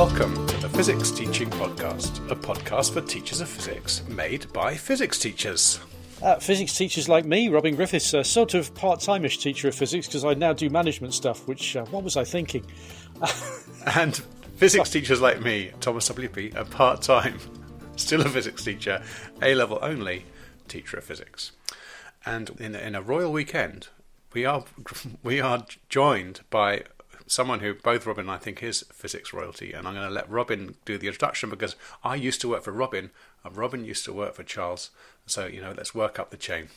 Welcome to the Physics Teaching Podcast, a podcast for teachers of physics made by physics teachers. Uh, physics teachers like me, Robin Griffiths, a sort of part-timeish teacher of physics because I now do management stuff. Which uh, what was I thinking? and physics teachers like me, Thomas WP, a part-time, still a physics teacher, A-level only teacher of physics. And in, in a royal weekend, we are we are joined by someone who both Robin and I think is physics royalty, and I'm going to let Robin do the introduction because I used to work for Robin, and Robin used to work for Charles. So you know, let's work up the chain.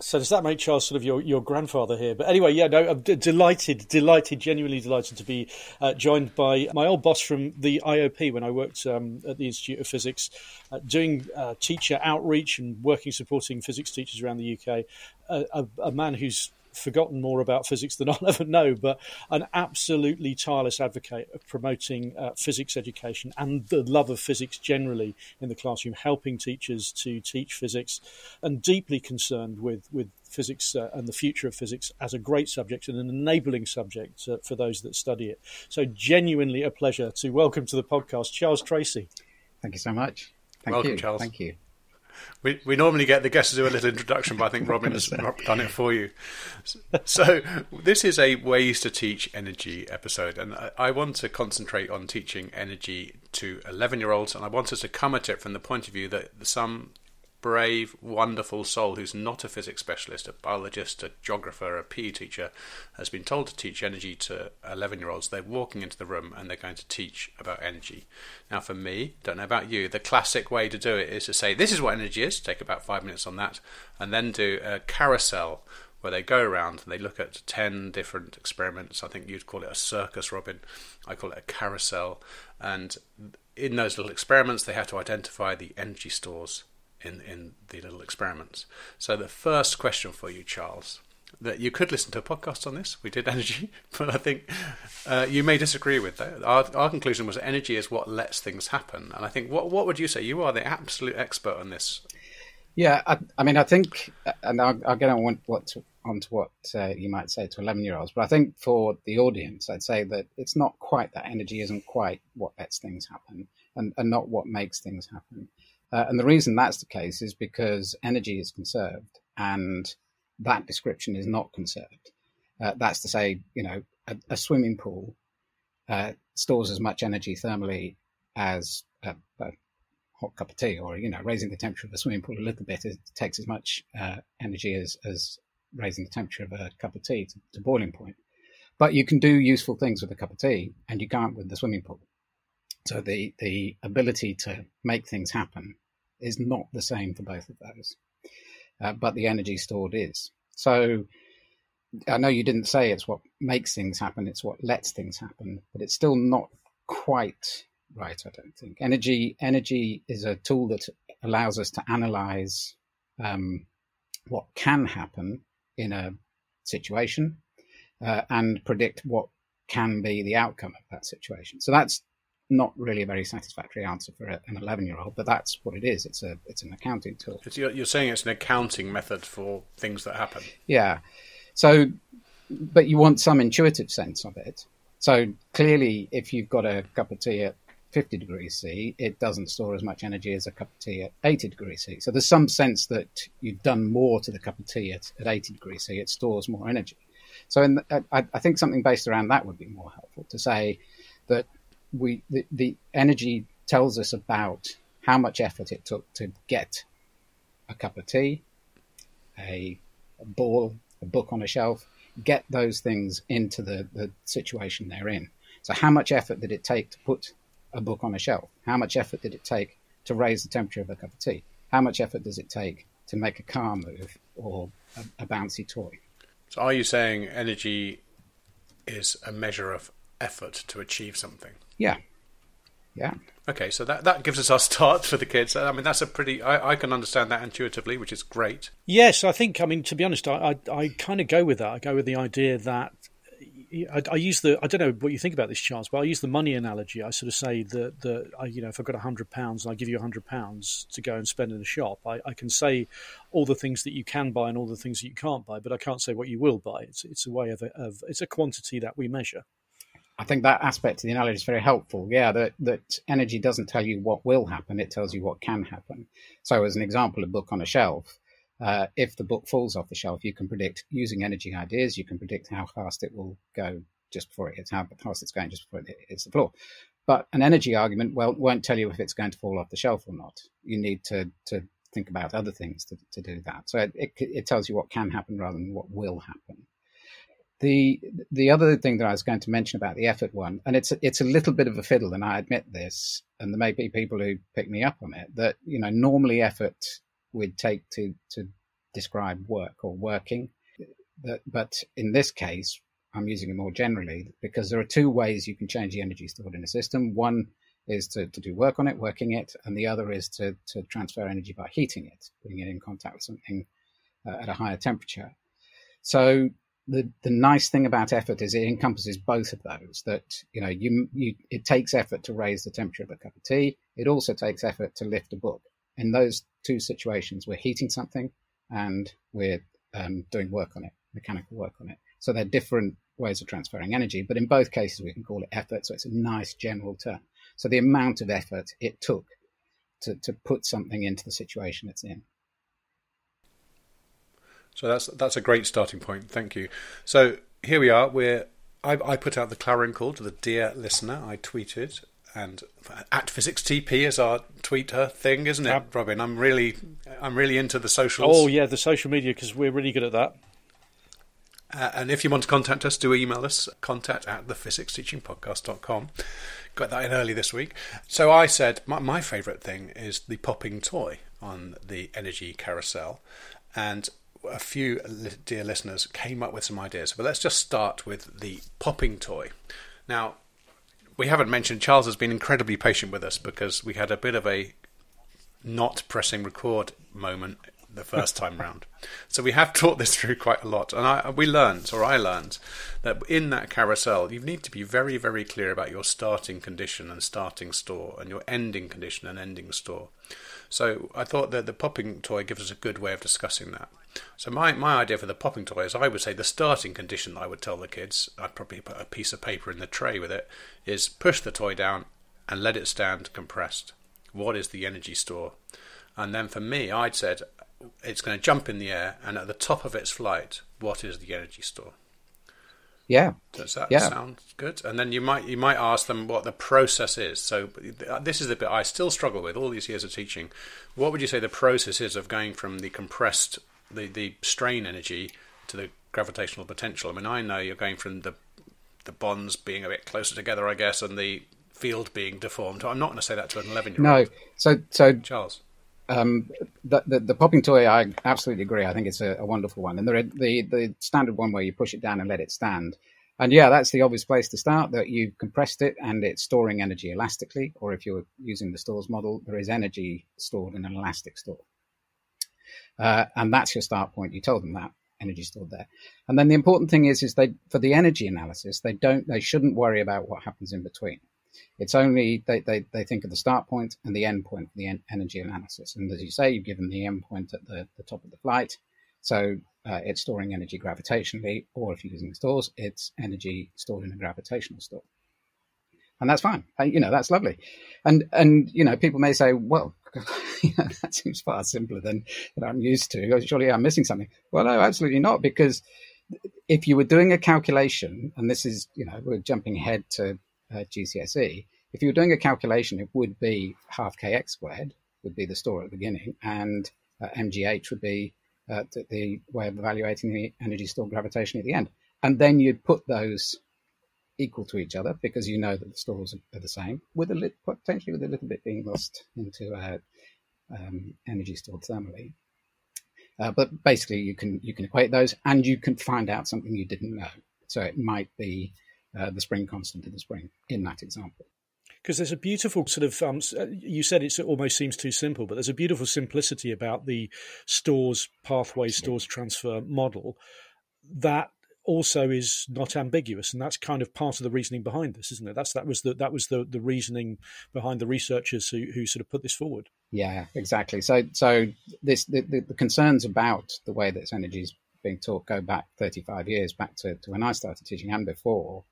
So does that make Charles sort of your, your grandfather here? But anyway, yeah, no, I'm d- delighted, delighted, genuinely delighted to be uh, joined by my old boss from the IOP when I worked um, at the Institute of Physics, uh, doing uh, teacher outreach and working supporting physics teachers around the UK. a, a man who's forgotten more about physics than I'll ever know, but an absolutely tireless advocate of promoting uh, physics education and the love of physics generally in the classroom, helping teachers to teach physics, and deeply concerned with with physics uh, and the future of physics as a great subject and an enabling subject uh, for those that study it. So, genuinely a pleasure to welcome to the podcast Charles Tracy. Thank you so much. Thank welcome, you. Charles. Thank you. We, we normally get the guests to do a little introduction, but I think Robin has done it for you. So, this is a Ways to Teach Energy episode, and I want to concentrate on teaching energy to 11 year olds, and I want us to come at it from the point of view that some brave, wonderful soul who's not a physics specialist, a biologist, a geographer, a PE teacher, has been told to teach energy to 11 year olds. They're walking into the room and they're going to teach about energy. Now, for me, don't know about you, the classic way to do it is to say, This is what energy is, take about five minutes on that, and then do a carousel where they go around and they look at 10 different experiments. I think you'd call it a circus, Robin. I call it a carousel. And in those little experiments, they have to identify the energy stores in, in the little experiments. So, the first question for you, Charles, that you could listen to a podcast on this. We did energy, but I think uh, you may disagree with that. Our, our conclusion was energy is what lets things happen. And I think, what, what would you say? You are the absolute expert on this. Yeah, I, I mean, I think, and I'll, I'll get on what, what onto what uh, you might say to 11 year olds, but I think for the audience, I'd say that it's not quite that energy isn't quite what lets things happen and, and not what makes things happen. Uh, and the reason that's the case is because energy is conserved and that description is not conserved. Uh, that's to say, you know, a, a swimming pool uh, stores as much energy thermally as a, a, hot cup of tea, or you know, raising the temperature of a swimming pool a little bit it takes as much uh, energy as, as raising the temperature of a cup of tea to, to boiling point. But you can do useful things with a cup of tea, and you can't with the swimming pool. So the the ability to make things happen is not the same for both of those, uh, but the energy stored is. So I know you didn't say it's what makes things happen; it's what lets things happen, but it's still not quite right. I don't think energy energy is a tool that allows us to analyze um, what can happen in a situation uh, and predict what can be the outcome of that situation. So that's not really a very satisfactory answer for an 11 year old, but that's what it is. It's a it's an accounting tool. You're saying it's an accounting method for things that happen. Yeah. So, but you want some intuitive sense of it. So clearly, if you've got a cup of tea at 50 degrees C, it doesn't store as much energy as a cup of tea at 80 degrees C. So there's some sense that you've done more to the cup of tea at, at 80 degrees C. It stores more energy. So in, I, I think something based around that would be more helpful to say that we the, the energy tells us about how much effort it took to get a cup of tea, a, a ball, a book on a shelf, get those things into the, the situation they're in. So, how much effort did it take to put a book on a shelf? How much effort did it take to raise the temperature of a cup of tea? How much effort does it take to make a car move or a, a bouncy toy? So, are you saying energy is a measure of effort to achieve something? Yeah. Yeah. Okay, so that, that gives us our start for the kids. I mean, that's a pretty. I, I can understand that intuitively, which is great. Yes, I think. I mean, to be honest, I I, I kind of go with that. I go with the idea that I, I, use the I don't know what you think about this, Charles, but I use the money analogy. I sort of say that that I, you know if I've got a hundred pounds and I give you a hundred pounds to go and spend in a shop, I, I, can say all the things that you can buy and all the things that you can't buy, but I can't say what you will buy. It's it's a way of, of it's a quantity that we measure. I think that aspect of the analogy is very helpful. Yeah, that, that energy doesn't tell you what will happen, it tells you what can happen. So, as an example, a book on a shelf, uh, if the book falls off the shelf, you can predict using energy ideas, you can predict how fast it will go just before it hits, how fast it's going just before it hits the floor. But an energy argument well, won't tell you if it's going to fall off the shelf or not. You need to, to think about other things to, to do that. So it, it, it tells you what can happen rather than what will happen. The the other thing that I was going to mention about the effort one, and it's it's a little bit of a fiddle, and I admit this, and there may be people who pick me up on it. That you know, normally effort would take to to describe work or working, but, but in this case, I'm using it more generally because there are two ways you can change the energy stored in a system. One is to, to do work on it, working it, and the other is to, to transfer energy by heating it, putting it in contact with something uh, at a higher temperature. So the the nice thing about effort is it encompasses both of those. That you know, you you it takes effort to raise the temperature of a cup of tea. It also takes effort to lift a book. In those two situations, we're heating something and we're um, doing work on it, mechanical work on it. So they're different ways of transferring energy, but in both cases we can call it effort. So it's a nice general term. So the amount of effort it took to, to put something into the situation it's in. So that's that's a great starting point. Thank you. So here we are. We're I, I put out the clarion call to the dear listener. I tweeted and at physics TP is our Twitter thing, isn't it. Robin? I'm really I'm really into the socials. Oh yeah, the social media because we're really good at that. Uh, and if you want to contact us, do email us contact at thephysicsteachingpodcast.com. Got that in early this week. So I said my, my favourite thing is the popping toy on the energy carousel, and a few dear listeners came up with some ideas. But let's just start with the popping toy. Now, we haven't mentioned Charles has been incredibly patient with us because we had a bit of a not pressing record moment the first time round. So we have taught this through quite a lot, and I, we learned, or I learned, that in that carousel you need to be very, very clear about your starting condition and starting store, and your ending condition and ending store. So I thought that the popping toy gives us a good way of discussing that. So my, my idea for the popping toy is I would say the starting condition that I would tell the kids, I'd probably put a piece of paper in the tray with it, is push the toy down and let it stand compressed. What is the energy store? And then for me, I'd said it's going to jump in the air and at the top of its flight, what is the energy store? Yeah. Does that yeah. sound good? And then you might you might ask them what the process is. So this is the bit I still struggle with all these years of teaching. What would you say the process is of going from the compressed the, the strain energy to the gravitational potential. I mean, I know you're going from the the bonds being a bit closer together, I guess, and the field being deformed. I'm not going to say that to an 11 year old. No, so so Charles. Um, the, the, the popping toy, I absolutely agree. I think it's a, a wonderful one, and the the the standard one where you push it down and let it stand. And yeah, that's the obvious place to start. That you've compressed it and it's storing energy elastically, or if you're using the stores model, there is energy stored in an elastic store. Uh, and that's your start point. You told them that energy stored there. And then the important thing is, is they for the energy analysis, they don't, they shouldn't worry about what happens in between. It's only they, they, they think of the start point and the end point for the en- energy analysis. And as you say, you've given the end point at the, the top of the flight. So uh, it's storing energy gravitationally, or if you're using stores, it's energy stored in a gravitational store. And that's fine. You know, that's lovely. And, and, you know, people may say, well, that seems far simpler than, than I'm used to. Surely I'm missing something. Well, no, absolutely not, because if you were doing a calculation, and this is, you know, we're jumping ahead to uh, GCSE, if you were doing a calculation, it would be half kx squared, would be the store at the beginning, and uh, mgh would be uh, the, way of evaluating the energy stored gravitation at the end. And then you'd put those equal to each other because you know that the stores are, the same, with a li- potentially with a little bit being lost into uh, um, energy stored thermally. Uh, but basically, you can you can equate those, and you can find out something you didn't know. So it might be uh, the spring constant in the spring in that example. Because there's a beautiful sort of um, uh, you said it almost seems too simple, but there's a beautiful simplicity about the stores pathway stores transfer model that also is not ambiguous, and that's kind of part of the reasoning behind this, isn't it? That's that was the that was the the reasoning behind the researchers who who sort of put this forward. Yeah, exactly. So so this the, the, the concerns about the way that energy is being taught go back 35 years back to, to when I started teaching and before.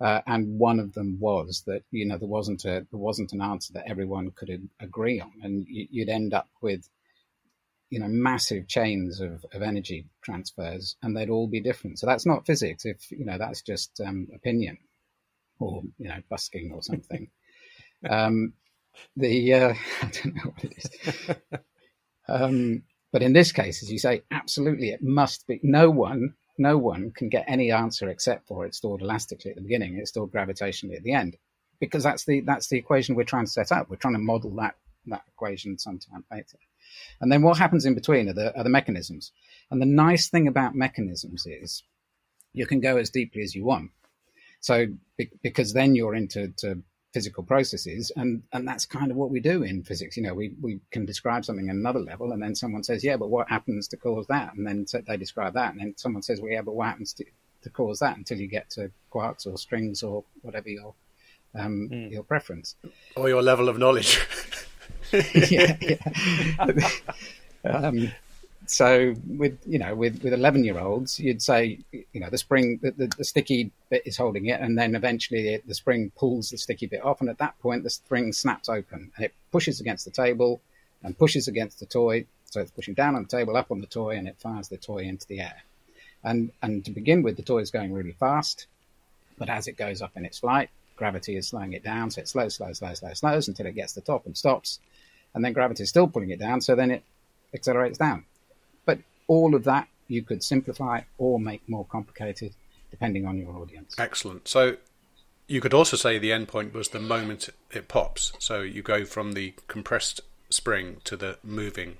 Uh, and one of them was that you know there wasn't a there wasn't an answer that everyone could agree on, and you'd end up with you know massive chains of, of energy transfers, and they'd all be different. So that's not physics. If you know that's just um, opinion, or you know busking or something. um, the uh, I don't know what it is. um, but in this case, as you say, absolutely, it must be. No one no one can get any answer except for it's stored elastically at the beginning, it's stored gravitationally at the end, because that's the that's the equation we're trying to set up. We're trying to model that that equation sometime later. And then what happens in between are the, are the mechanisms. And the nice thing about mechanisms is you can go as deeply as you want. So be, because then you're into physical processes and and that's kind of what we do in physics you know we we can describe something at another level and then someone says yeah but what happens to cause that and then they describe that and then someone says well yeah but what happens to, to cause that until you get to quarks or strings or whatever your um, mm. your preference or your level of knowledge yeah, yeah. um, so with you know with with 11 year olds you'd say you know the spring the, the, the sticky bit is holding it and then eventually the spring pulls the sticky bit off and at that point the spring snaps open and it pushes against the table and pushes against the toy. So it's pushing down on the table up on the toy and it fires the toy into the air. And and to begin with the toy is going really fast but as it goes up in its flight gravity is slowing it down. So it slows slows slows slows slows until it gets to the top and stops and then gravity is still pulling it down so then it accelerates down all of that you could simplify or make more complicated depending on your audience. Excellent. So you could also say the endpoint was the moment it pops. So you go from the compressed spring to the moving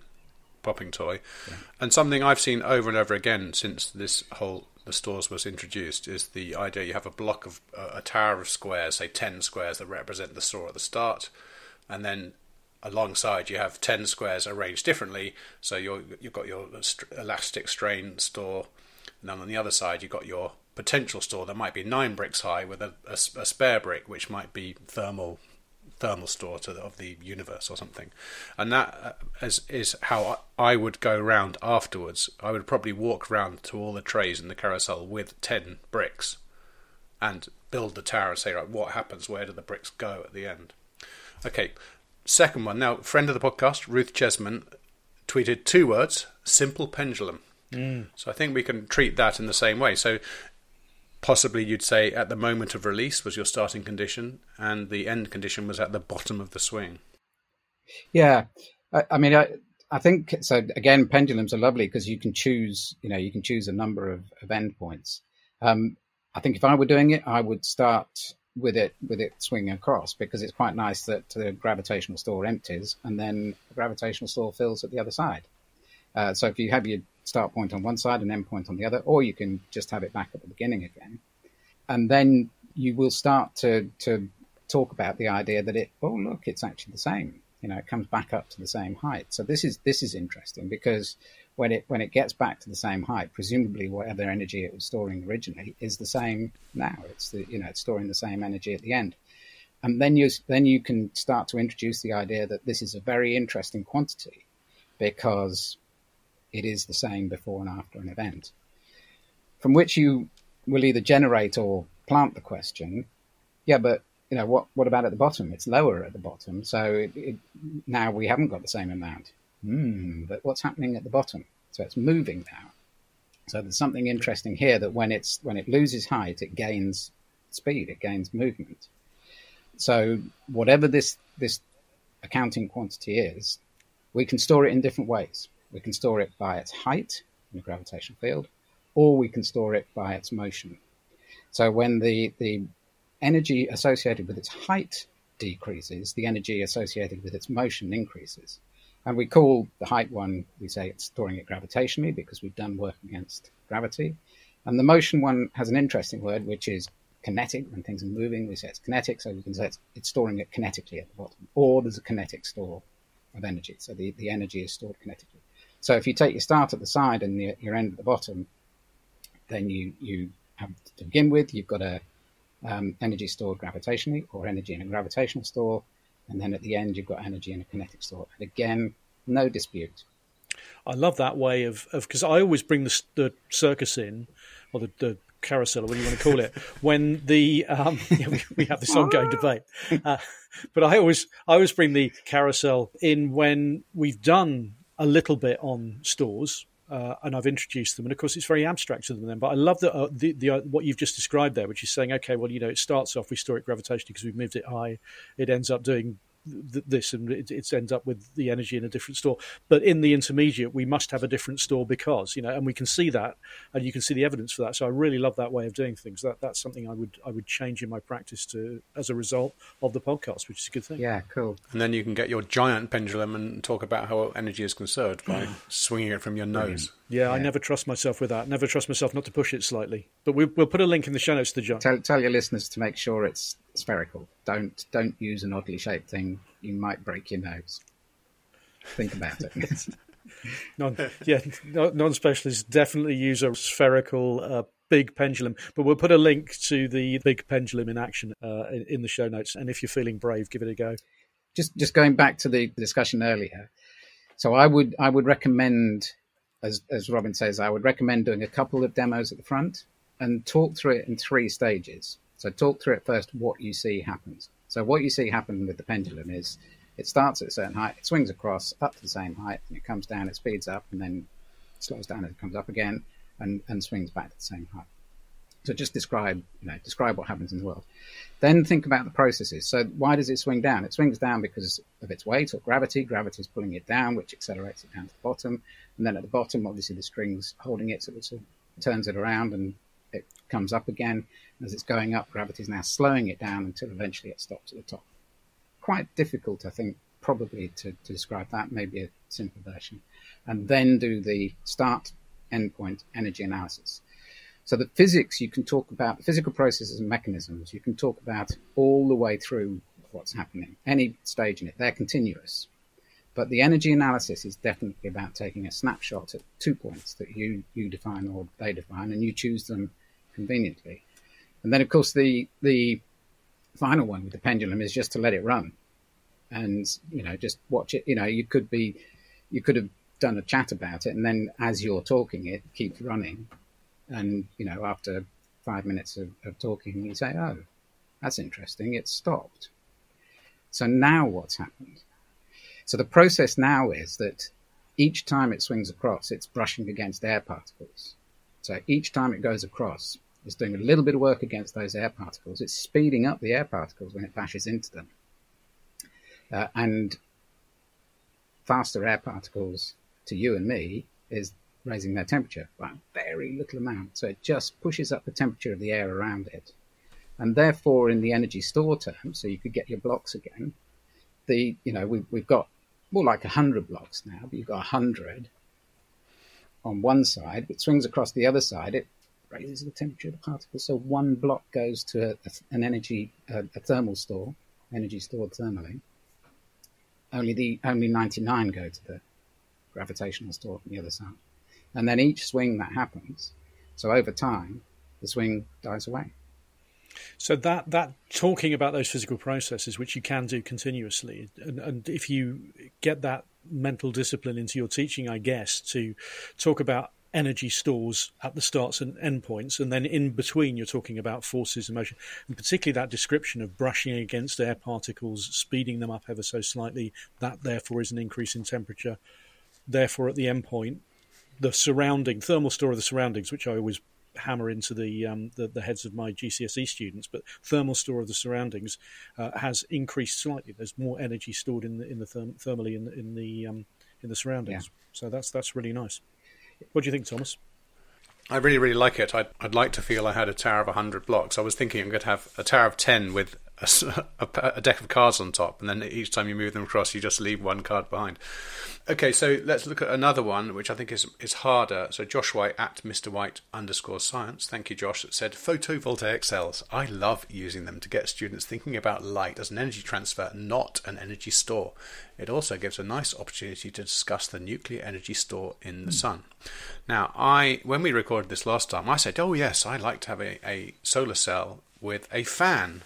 popping toy. Yeah. And something I've seen over and over again since this whole the stores was introduced is the idea you have a block of uh, a tower of squares, say 10 squares that represent the store at the start, and then alongside you have 10 squares arranged differently so you have got your elastic strain store and then on the other side you've got your potential store. That might be nine bricks high with a, a, a spare brick which might be thermal thermal store the, of the universe or something. And that uh, is, is how I would go around afterwards. I would probably walk around to all the trays in the carousel with 10 bricks and build the tower and say right what happens? Where do the bricks go at the end? Okay Second one. Now, friend of the podcast, Ruth Chesman, tweeted two words simple pendulum. Mm. So I think we can treat that in the same way. So possibly you'd say at the moment of release was your starting condition, and the end condition was at the bottom of the swing. Yeah. I, I mean, I, I think so. Again, pendulums are lovely because you can choose, you know, you can choose a number of, of endpoints. Um, I think if I were doing it, I would start with it with it swinging across because it's quite nice that the gravitational store empties and then the gravitational store fills at the other side. Uh, so if you have your start point on one side and end point on the other, or you can just have it back at the beginning again, and then you will start to to talk about the idea that it oh look it's actually the same. You know, it comes back up to the same height. So this is this is interesting because when it when it gets back to the same height, presumably whatever energy it was storing originally is the same now. It's the you know it's storing the same energy at the end, and then you then you can start to introduce the idea that this is a very interesting quantity because it is the same before and after an event, from which you will either generate or plant the question. Yeah, but you know what? What about at the bottom? It's lower at the bottom, so it, it, now we haven't got the same amount hmm, but what's happening at the bottom? So it's moving now. So there's something interesting here that when it's when it loses height, it gains speed, it gains movement. So whatever this this accounting quantity is, we can store it in different ways. We can store it by its height in the gravitational field, or we can store it by its motion. So when the the energy associated with its height decreases, the energy associated with its motion increases. And we call the height one, we say it's storing it gravitationally because we've done work against gravity. And the motion one has an interesting word, which is kinetic. When things are moving, we say it's kinetic. So we can say it's, it's storing it kinetically at the bottom. Or there's a kinetic store of energy. So the, the energy is stored kinetically. So if you take your start at the side and the, your end at the bottom, then you, you have to begin with, you've got a um, energy stored gravitationally or energy in a gravitational store. And then at the end, you've got energy and a kinetic store. And again, no dispute. I love that way of because I always bring the, the, circus in, or the, the carousel, or what you want to call it, when the um, yeah, we, we, have this ongoing debate. Uh, but I always I always bring the carousel in when we've done a little bit on stores. Uh, and I've introduced them, and of course it's very abstract to them. Then, but I love that uh, the, the uh, what you've just described there, which is saying, okay, well, you know, it starts off store it gravitationally because we've moved it high. It ends up doing this and it, it, ends up with the energy in a different store. But in the intermediate, we must have a different store because you know, and we can see that, and you can see the evidence for that. So I really love that way of doing things. That that's something I would I would change in my practice to as a result of the podcast, which is a good thing. Yeah, cool. And then you can get your giant pendulum and talk about how energy is conserved by mm. swinging it from your nose. Yeah, yeah, I never trust myself with that. Never trust myself not to push it slightly. But we, will put a link in the show notes to the giant. Tell, tell your listeners to make sure it's spherical. Don't don't use an oddly shaped thing. You might break your nose. Think about it. non, yeah, non-specialists definitely use a spherical uh, big pendulum. But we'll put a link to the big pendulum in action uh, in, in the show notes. And if you're feeling brave, give it a go. Just just going back to the discussion earlier. So I would I would recommend, as as Robin says, I would recommend doing a couple of demos at the front and talk through it in three stages. So talk through it first. What you see happens. So what you see happen with the pendulum is it starts at a certain height, it swings across up to the same height, and it comes down, it speeds up, and then slows down as it comes up again, and, and swings back to the same height. So just describe, you know, describe what happens in the world. Then think about the processes. So why does it swing down? It swings down because of its weight or gravity. Gravity is pulling it down, which accelerates it down to the bottom. And then at the bottom, obviously the string's holding it, so it turns it around and it comes up again. As it's going up, gravity is now slowing it down until eventually it stops at the top. Quite difficult, I think, probably to, to describe that, maybe a simple version. And then do the start endpoint energy analysis. So the physics you can talk about, physical processes and mechanisms you can talk about all the way through what's happening, any stage in it. They're continuous. But the energy analysis is definitely about taking a snapshot at two points that you, you define or they define, and you choose them conveniently. And then, of course, the the final one with the pendulum is just to let it run, and you know, just watch it. You know, you could be, you could have done a chat about it, and then as you're talking, it keeps running, and you know, after five minutes of, of talking, you say, "Oh, that's interesting. It stopped." So now what's happened? So the process now is that each time it swings across, it's brushing against air particles. So each time it goes across, it's doing a little bit of work against those air particles. It's speeding up the air particles when it bashes into them. Uh, and faster air particles to you and me is raising their temperature by a very little amount. So it just pushes up the temperature of the air around it. And therefore, in the energy store term, so you could get your blocks again, the you know we've, we've got more like 100 blocks now, but you've got 100 on one side, it swings across the other side, it raises the temperature of the particles. So one block goes to a, an energy, a, a, thermal store, energy stored thermally. Only the only 99 go to the gravitational store from the other side. And then each swing that happens, so over time, the swing dies away. So that that talking about those physical processes, which you can do continuously, and, and if you get that mental discipline into your teaching, I guess, to talk about energy stores at the starts and endpoints, and then in between you're talking about forces and motion, and particularly that description of brushing against air particles, speeding them up ever so slightly. That therefore is an increase in temperature. Therefore, at the endpoint, the surrounding thermal store of the surroundings, which I always hammer into the, um, the, the heads of my GCSE students, but thermal store of the surroundings uh, has increased slightly. There's more energy stored in the in the therm- thermally in the in the um, in the surroundings. Yeah. So that's that's really nice. What do you think, Thomas? I really, really like it. I'd, I'd like to feel I had a tower of 100 blocks. I was thinking I'm going to have a tower of 10 with a, a, a, deck of cards on top, and then each time you move them across, you just leave one card behind. Okay, so let's look at another one, which I think is is harder. So Josh White at Mr. White underscore science. Thank you, Josh. Said photovoltaic cells. I love using them to get students thinking about light as an energy transfer, not an energy store. It also gives a nice opportunity to discuss the nuclear energy store in the mm. sun. Now, I when we recorded this last time, I said, "Oh yes, I like to have a, a solar cell with a fan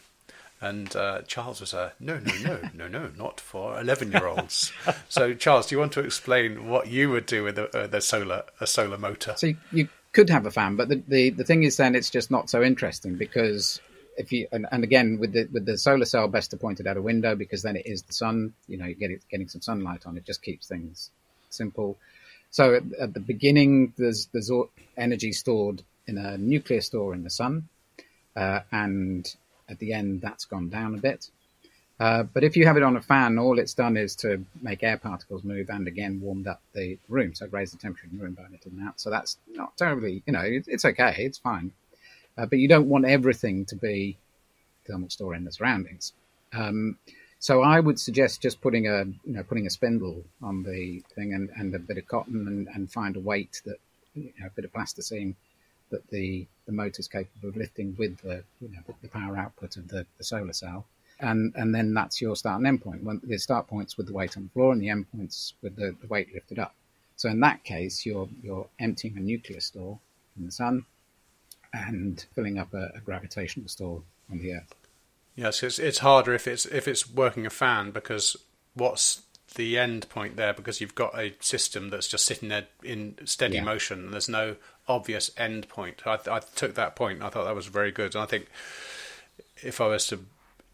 and uh, Charles was a no, no, no, no, no, not for eleven-year-olds. so, Charles, do you want to explain what you would do with a, uh, the solar a solar motor? So you could have a fan, but the, the, the thing is, then it's just not so interesting because if you and, and, again with the with the solar cell, best to point it out a window because then it is the sun. You know, you get it, getting some sunlight on it just keeps things simple. So at, at, the beginning, there's there's energy stored in a nuclear store in the sun, uh, and at the end, that's gone down a bit. Uh, but if you have it on a fan, all it's done is to make air particles move and again warmed up the room. So raised the temperature in the room by a little amount. So that's not terribly, you know, it, it's okay, it's fine. Uh, but you don't want everything to be thermal store in the surroundings. Um, so I would suggest just putting a, you know, putting a spindle on the thing and, and a bit of cotton and, and find a weight that, you know, a bit of plasticine that the, the motor is capable of lifting with the, you know, the power output of the, the solar cell and and then that's your start and end point. When the start points with the weight on the floor, and the end points with the, the weight lifted up. So in that case, you're you're emptying a nuclear store in the sun, and filling up a, a gravitational store on the Earth. Yes, it's it's harder if it's if it's working a fan because what's the end point there because you've got a system that's just sitting there in steady yeah. motion and there's no obvious end point. I, I took that point. I thought that was very good, and I think if I was to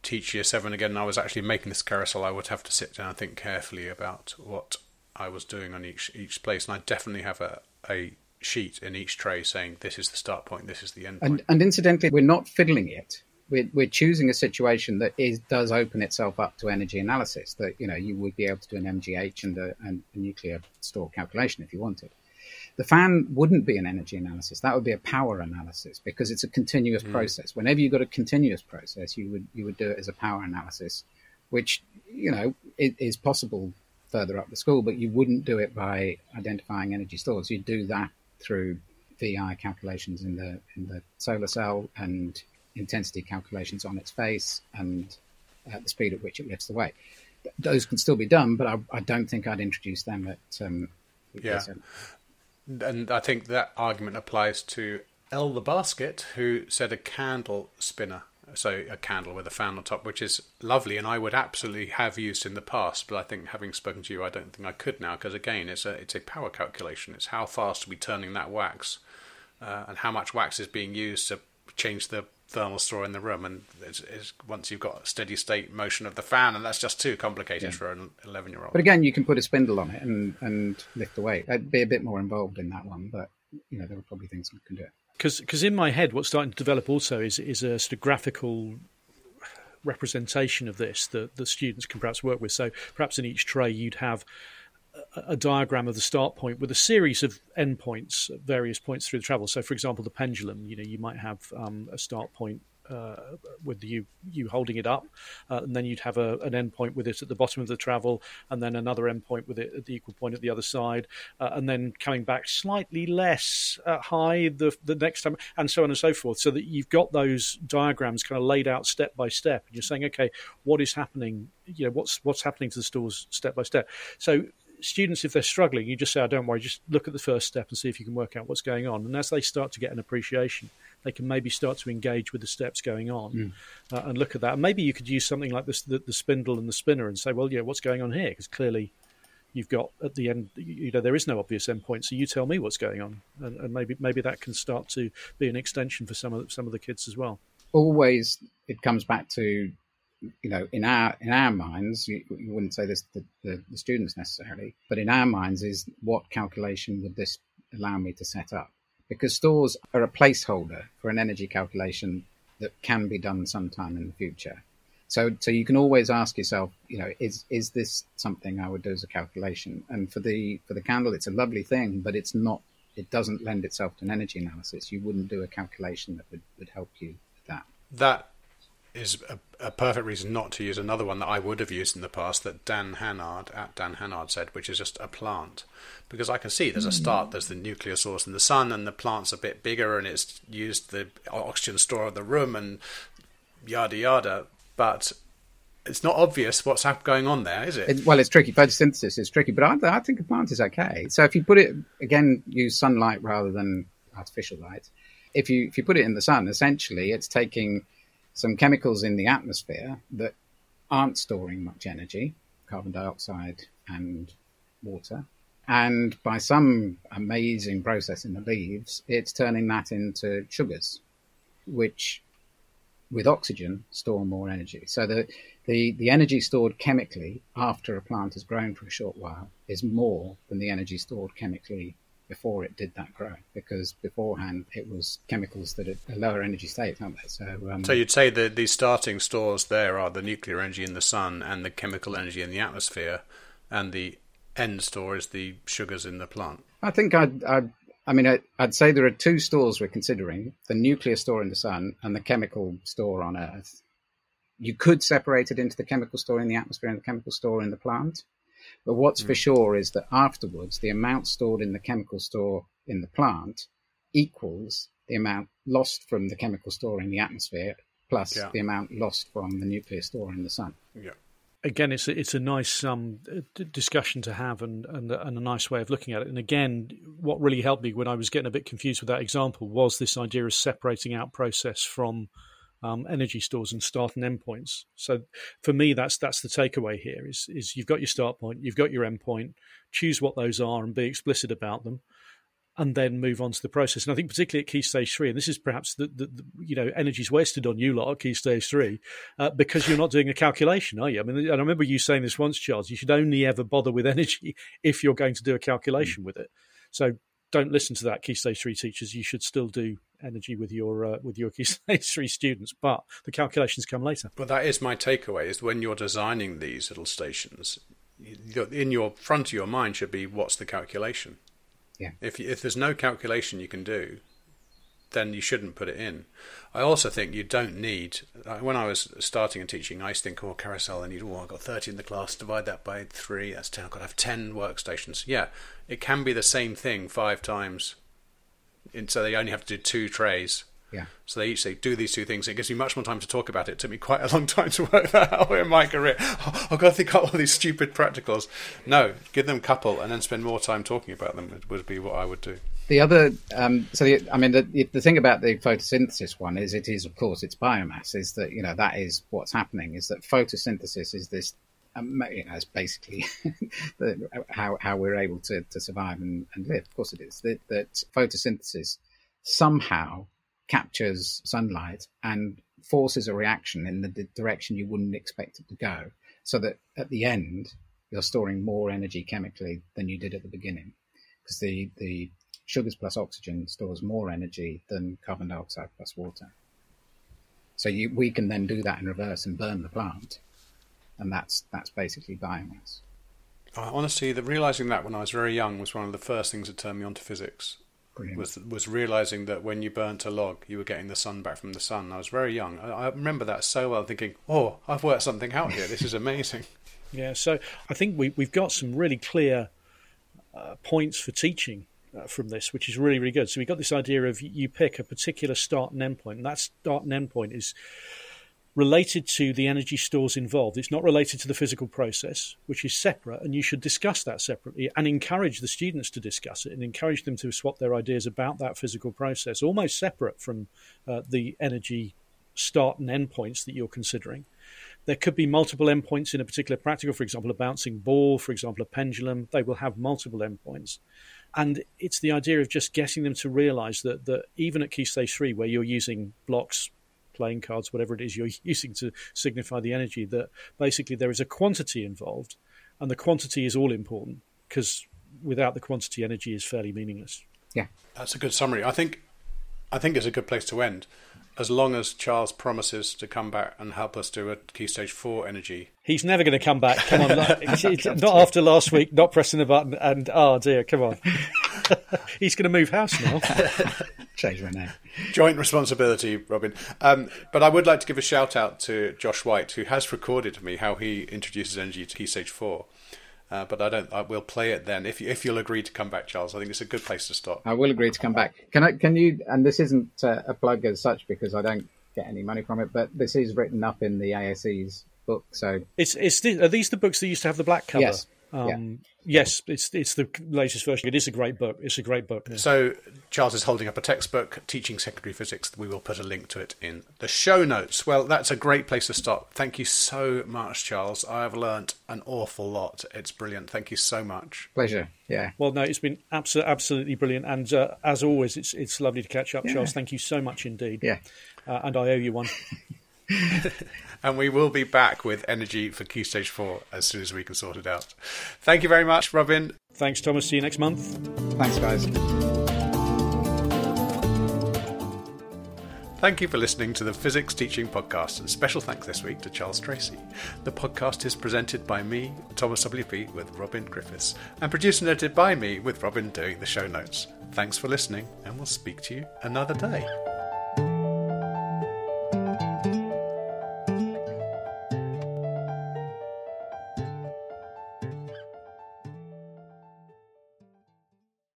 teach year seven again and I was actually making this carousel, I would have to sit down and think carefully about what I was doing on each each place. And I definitely have a, a sheet in each tray saying this is the start point, this is the end point. And, and incidentally, we're not fiddling it. We're, we're choosing a situation that is does open itself up to energy analysis. That you know you would be able to do an MGH and a, and a nuclear store calculation if you wanted. The fan wouldn't be an energy analysis. That would be a power analysis because it's a continuous mm. process. Whenever you've got a continuous process, you would you would do it as a power analysis, which you know is possible further up the school, but you wouldn't do it by identifying energy stores. You'd do that through VI calculations in the in the solar cell and intensity calculations on its face and uh, the speed at which it lifts the weight. Those can still be done, but I, I don't think I'd introduce them at um, yeah and I think that argument applies to L the Basket, who said a candle spinner. So a candle with a fan on top, which is lovely, and I would absolutely have used in the past. But I think, having spoken to you, I don't think I could now because again, it's a it's a power calculation. It's how fast are we turning that wax, uh, and how much wax is being used to change the thermal store in the room, and it's, it's, once you've got steady state motion of the fan, and that's just too complicated yeah. for an eleven year old. But again, you can put a spindle on it and and lift the weight. I'd be a bit more involved in that one, but you know there are probably things we can do. Because in my head, what's starting to develop also is is a sort of graphical representation of this that the students can perhaps work with. So perhaps in each tray you'd have a diagram of the start point with a series of endpoints at various points through the travel. So, for example, the pendulum, you know, you might have um, a start point uh, with you you holding it up, uh, and then you'd have a, an endpoint with it at the bottom of the travel, and then another endpoint with it at the equal point at the other side, uh, and then coming back slightly less uh, high the the next time, and so on and so forth. So that you've got those diagrams kind of laid out step by step, and you're saying, okay, what is happening? You know, what's what's happening to the stores step by step. So students, if they're struggling, you just say, oh, don't worry, just look at the first step and see if you can work out what's going on. And as they start to get an appreciation, they can maybe start to engage with the steps going on mm. uh, and look at that. And maybe you could use something like this, the, the spindle and the spinner and say, well, yeah, what's going on here? Because clearly you've got at the end, you know, there is no obvious endpoint. So you tell me what's going on. And, and maybe, maybe that can start to be an extension for some of, some of the kids as well. Always, it comes back to you know, in our in our minds, you, you wouldn't say this to the, the, students necessarily, but in our minds is what calculation would this allow me to set up? Because stores are a placeholder for an energy calculation that can be done sometime in the future. So, so you can always ask yourself, you know, is is this something I would do as a calculation? And for the for the candle, it's a lovely thing, but it's not. It doesn't lend itself to an energy analysis. You wouldn't do a calculation that would, would help you with that. That is a, a, perfect reason not to use another one that I would have used in the past that Dan Hannard at Dan Hannard said, which is just a plant. Because I can see there's a hmm. start, there's the nuclear source in the sun, and the plant's a bit bigger, and it's used the oxygen store of the room, and yada yada. But it's not obvious what's going on there, is it? it well, it's tricky. Photosynthesis is tricky, but I, I think a plant is okay. So if you put it again, use sunlight rather than artificial light. If you if you put it in the sun, essentially, it's taking some chemicals in the atmosphere that aren't storing much energy, carbon dioxide and water. And by some amazing process in the leaves, it's turning that into sugars, which with oxygen store more energy. So the, the, the energy stored chemically after a plant has grown for a short while is more than the energy stored chemically before it did that grow because beforehand it was chemicals that are a lower energy state, aren't they? So, um, so you'd say that the starting stores there are the nuclear energy in the sun and the chemical energy in the atmosphere, and the end store is the sugars in the plant. I think I'd, I'd I mean, I, would say there are two stores we're considering the nuclear store in the sun and the chemical store on Earth. You could separate it into the chemical store in the atmosphere and the chemical store in the plant. But what's mm. for sure is that afterwards, the amount stored in the chemical store in the plant equals the amount lost from the chemical store in the atmosphere plus yeah. the amount lost from the nuclear store in the sun. Yeah again, it's a, it's a nice um, discussion to have and, and, and a nice way of looking at it. And again, what really helped me when I was getting a bit confused with that example was this idea of separating out process from um, energy stores and start and end points. So for me, that's that's the takeaway here: is is you've got your start point, you've got your end point. Choose what those are and be explicit about them and then move on to the process. And I think particularly at key stage three, and this is perhaps the, the, the you know energy's wasted on you lot at key stage three uh, because you're not doing a calculation, are you? I mean, and I remember you saying this once, Charles. You should only ever bother with energy if you're going to do a calculation mm. with it. So don't listen to that key stage three teachers. You should still do energy with your uh, with your key stage three students, but the calculations come later. But that is my takeaway: is when you're designing these little stations, in your front of your mind should be what's the calculation yeah. If if there's no calculation you can do, then you shouldn't put it in. I also think you don't need. When I was starting and teaching, I used to think, oh, carousel, I need. Oh, I've got thirty in the class. Divide that by three. That's ten. I've got to have ten workstations. Yeah, it can be the same thing five times. And so they only have to do two trays yeah. So they each say, do these two things. It gives me much more time to talk about it. It took me quite a long time to work that out in my career. Oh, I've got to think out all these stupid practicals. No, give them a couple and then spend more time talking about them would be what I would do. The other, um, so the, I mean, the, the thing about the photosynthesis one is it is, of course, it's biomass. Is that you know that is what's happening. Is that photosynthesis is this um, you know, it's basically the, how how we're able to, to survive and, and live. Of course, it is that, that photosynthesis somehow captures sunlight and forces a reaction in the direction you wouldn't expect it to go. So that at the end, you're storing more energy chemically than you did at the beginning. Because the, the sugars plus oxygen stores more energy than carbon dioxide plus water. So you, we can then do that in reverse and burn the plant. And that's, that's basically biomass. Honestly, the, realizing that when I was very young was one of the first things that turned me on to physics. Brilliant. was was realizing that when you burnt a log, you were getting the sun back from the sun. I was very young. I, I remember that so well, thinking, "Oh, I've worked something out here. This is amazing." yeah. So I think we we've got some really clear uh, points for teaching uh, from this, which is really really good. So we got this idea of you pick a particular start and end point, and that start and end point is related to the energy stores involved. It's not related to the physical process, which is separate, and you should discuss that separately and encourage the students to discuss it and encourage them to swap their ideas about that physical process, almost separate from uh, the energy start and end points that you're considering. There could be multiple endpoints in a particular practical, for example, a bouncing ball, for example, a pendulum. They will have multiple endpoints. And it's the idea of just getting them to realize that, that even at Key Stage 3, where you're using blocks, playing cards, whatever it is you're using to signify the energy, that basically there is a quantity involved, and the quantity is all important because without the quantity, energy is fairly meaningless. Yeah, that's a good summary. I think I think it's a good place to end. As long as Charles promises to come back and help us do a key stage four energy, he's never going to come back. Come on, not after last week, not pressing the button, and oh dear, come on. he's going to move house now. Change my name. Joint responsibility, Robin. Um, but I would like to give a shout out to Josh White, who has recorded me how he introduces energy to Key Stage Four. Uh, but I don't. I will play it then if you, if you'll agree to come back, Charles. I think it's a good place to stop. I will agree to come back. Can I? Can you? And this isn't uh, a plug as such because I don't get any money from it. But this is written up in the ASE's book. So it's it's the, are these the books that used to have the black cover? Yes. Um, Yes, it's it's the latest version. It is a great book. It's a great book. So Charles is holding up a textbook, Teaching Secondary Physics. We will put a link to it in the show notes. Well, that's a great place to stop. Thank you so much, Charles. I have learnt an awful lot. It's brilliant. Thank you so much. Pleasure. Yeah. Well, no, it's been absolutely absolutely brilliant, and uh, as always, it's it's lovely to catch up, Yeah. Charles. Thank you so much indeed. Yeah. Uh, and I owe you one. And we will be back with energy for Key Stage 4 as soon as we can sort it out. Thank you very much, Robin. Thanks, Thomas. See you next month. Thanks, guys. Thank you for listening to the Physics Teaching Podcast, and special thanks this week to Charles Tracy. The podcast is presented by me, Thomas WP, with Robin Griffiths, and produced and edited by me, with Robin doing the show notes. Thanks for listening, and we'll speak to you another day.